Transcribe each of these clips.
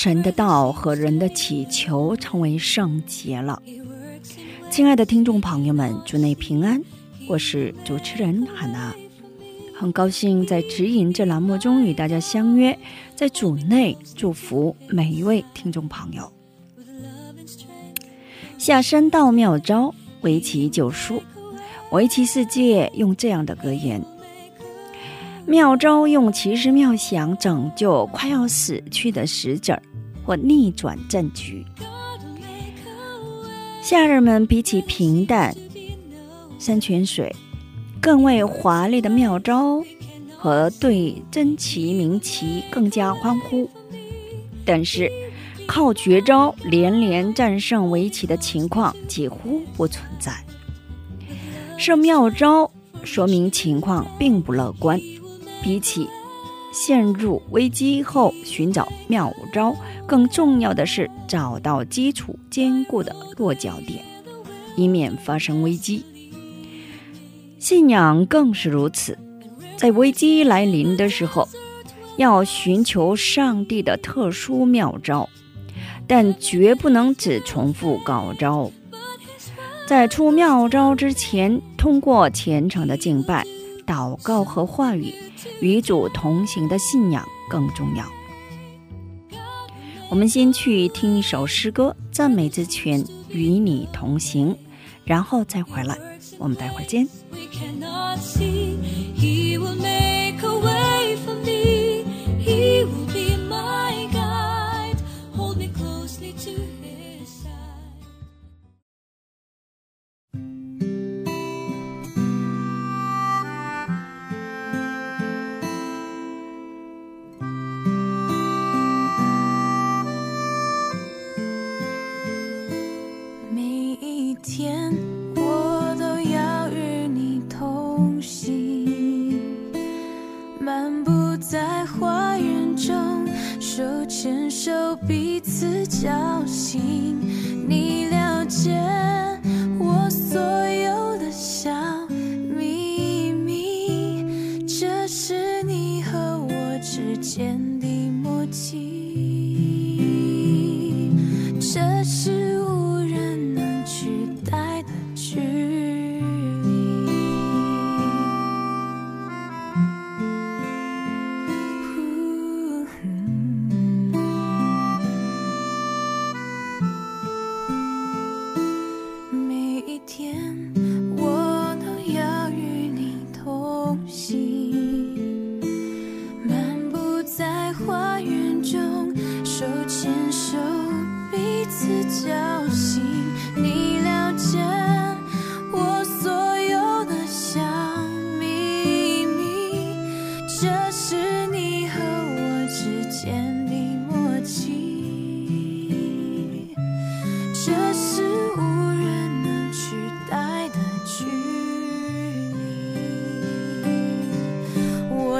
神的道和人的祈求成为圣洁了。亲爱的听众朋友们，祝内平安，我是主持人海娜，很高兴在指引这栏目中与大家相约，在主内祝福每一位听众朋友。下山到妙招，围棋九术，围棋世界用这样的格言。妙招用奇思妙想拯救快要死去的使者，或逆转战局。夏日们比起平淡山泉水，更为华丽的妙招和对珍奇名棋更加欢呼。但是，靠绝招连连战胜围棋的情况几乎不存在。是妙招说明情况并不乐观。比起陷入危机后寻找妙招，更重要的是找到基础坚固的落脚点，以免发生危机。信仰更是如此，在危机来临的时候，要寻求上帝的特殊妙招，但绝不能只重复高招。在出妙招之前，通过虔诚的敬拜、祷告和话语。与主同行的信仰更重要。我们先去听一首诗歌，赞美之泉与你同行，然后再回来。我们待会儿见。在花园中，手牵手，彼此交心。你了解我所有的小秘密，这是你和我之间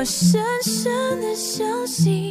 深深的相信，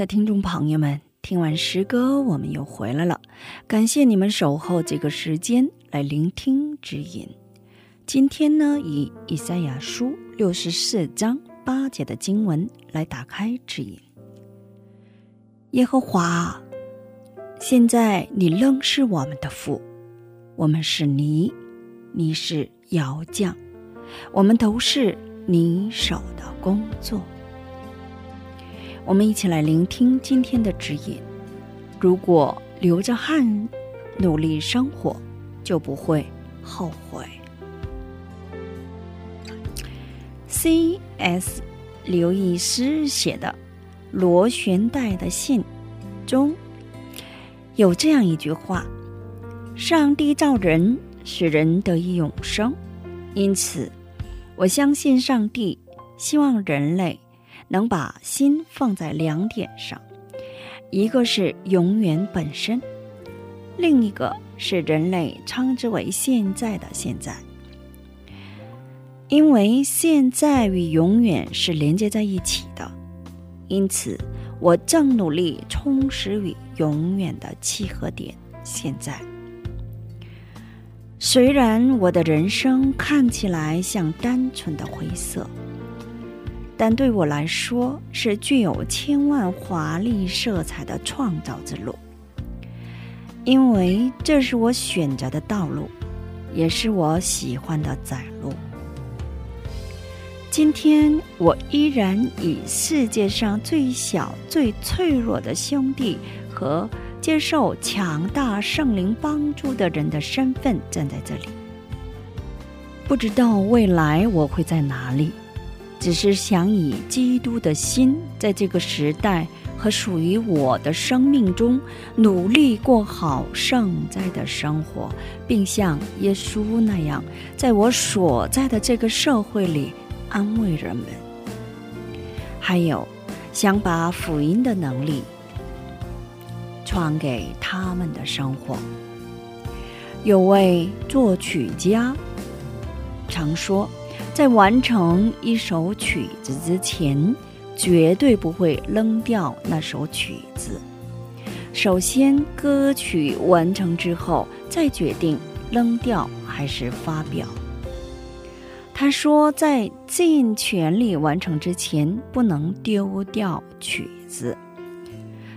的听众朋友们，听完诗歌，我们又回来了。感谢你们守候这个时间来聆听指引。今天呢，以以赛亚书六十四章八节的经文来打开指引。耶和华，现在你仍是我们的父，我们是泥，你是窑匠，我们都是你手的工作。我们一起来聆听今天的指引。如果流着汗努力生活，就不会后悔。C.S. 刘易斯写的《螺旋带的信》中有这样一句话：“上帝造人，使人得以永生，因此，我相信上帝希望人类。”能把心放在两点上，一个是永远本身，另一个是人类称之为现在的现在。因为现在与永远是连接在一起的，因此我正努力充实与永远的契合点。现在，虽然我的人生看起来像单纯的灰色。但对我来说，是具有千万华丽色彩的创造之路，因为这是我选择的道路，也是我喜欢的窄路。今天，我依然以世界上最小、最脆弱的兄弟和接受强大圣灵帮助的人的身份站在这里。不知道未来我会在哪里。只是想以基督的心，在这个时代和属于我的生命中，努力过好圣在的生活，并像耶稣那样，在我所在的这个社会里安慰人们。还有，想把福音的能力传给他们的生活。有位作曲家常说。在完成一首曲子之前，绝对不会扔掉那首曲子。首先，歌曲完成之后，再决定扔掉还是发表。他说，在尽全力完成之前，不能丢掉曲子。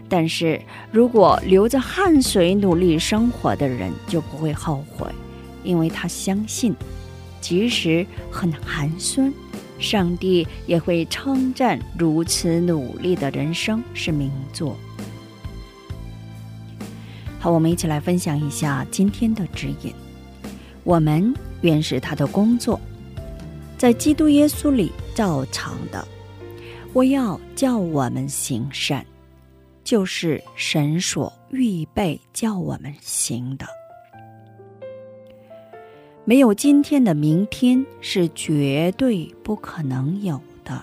但是如果流着汗水努力生活的人，就不会后悔，因为他相信。即使很寒酸，上帝也会称赞如此努力的人生是名作。好，我们一起来分享一下今天的指引。我们原是他的工作，在基督耶稣里造成的。我要叫我们行善，就是神所预备叫我们行的。没有今天的明天是绝对不可能有的。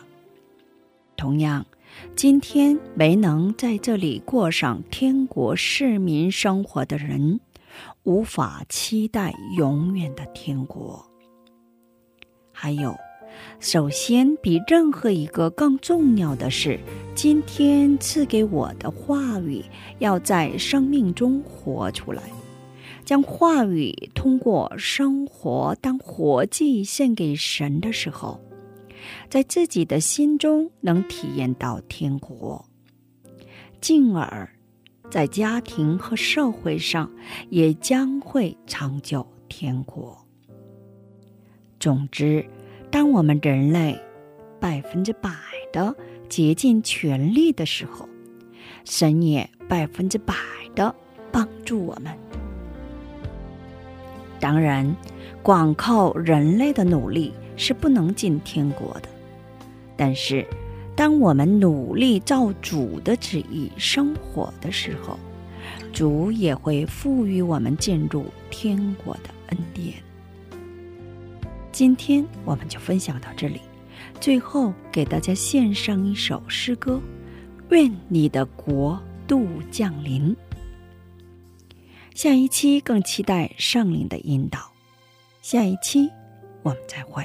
同样，今天没能在这里过上天国市民生活的人，无法期待永远的天国。还有，首先比任何一个更重要的是，今天赐给我的话语要在生命中活出来。将话语通过生活当活祭献给神的时候，在自己的心中能体验到天国，进而在家庭和社会上也将会长久天国。总之，当我们人类百分之百的竭尽全力的时候，神也百分之百的帮助我们。当然，光靠人类的努力是不能进天国的。但是，当我们努力照主的旨意生活的时候，主也会赋予我们进入天国的恩典。今天我们就分享到这里，最后给大家献上一首诗歌：愿你的国度降临。下一期更期待上灵的引导。下一期我们再会。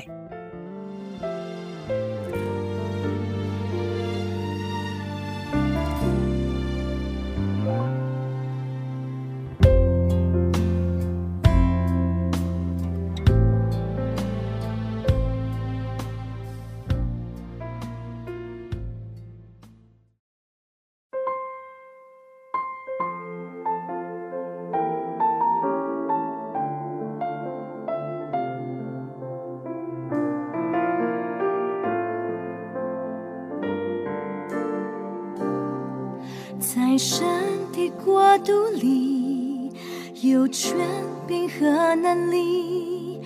在神的国度里，有权柄和能力，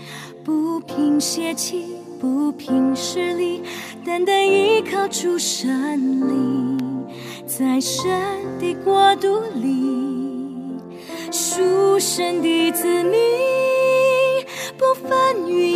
不凭血气，不凭实力，单单依靠主神灵。在神的国度里，属神的子民，不分语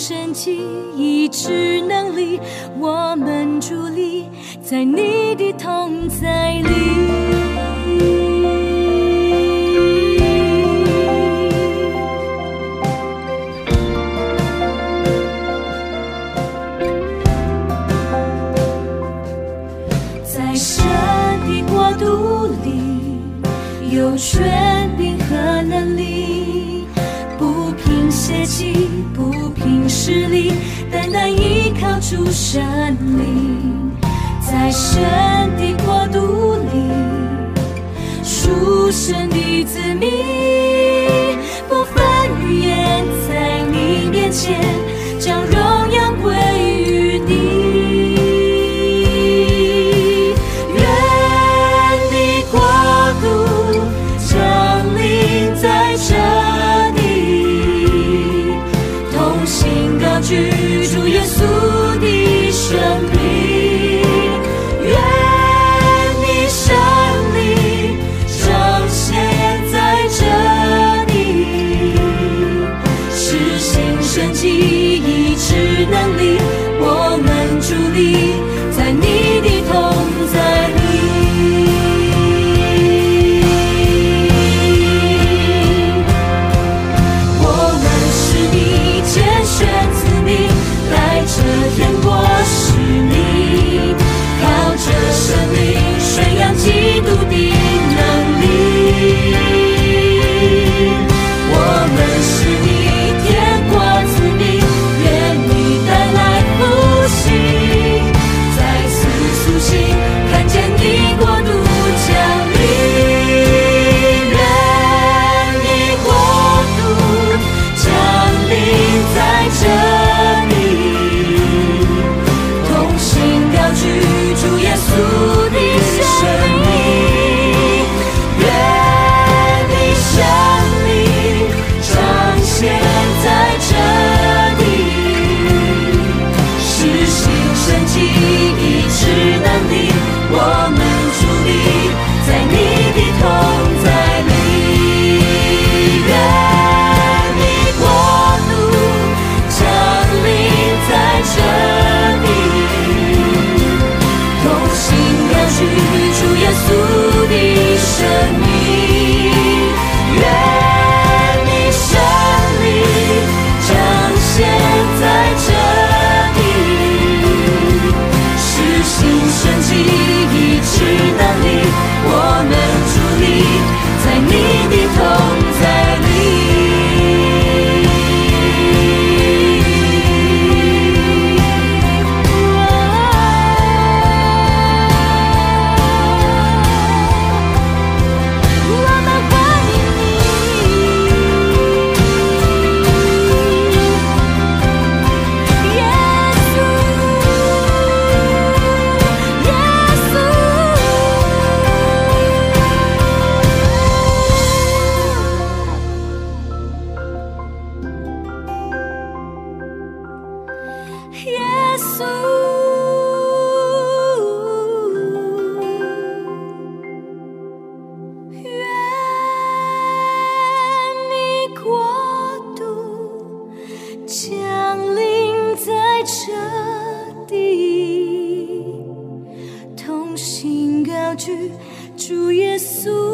神奇医治能力，我们伫立在你的同在里。主神灵在神的国度里，属神的子民，不分语言，在你面前将荣耀。降临在这地同心高举主耶稣。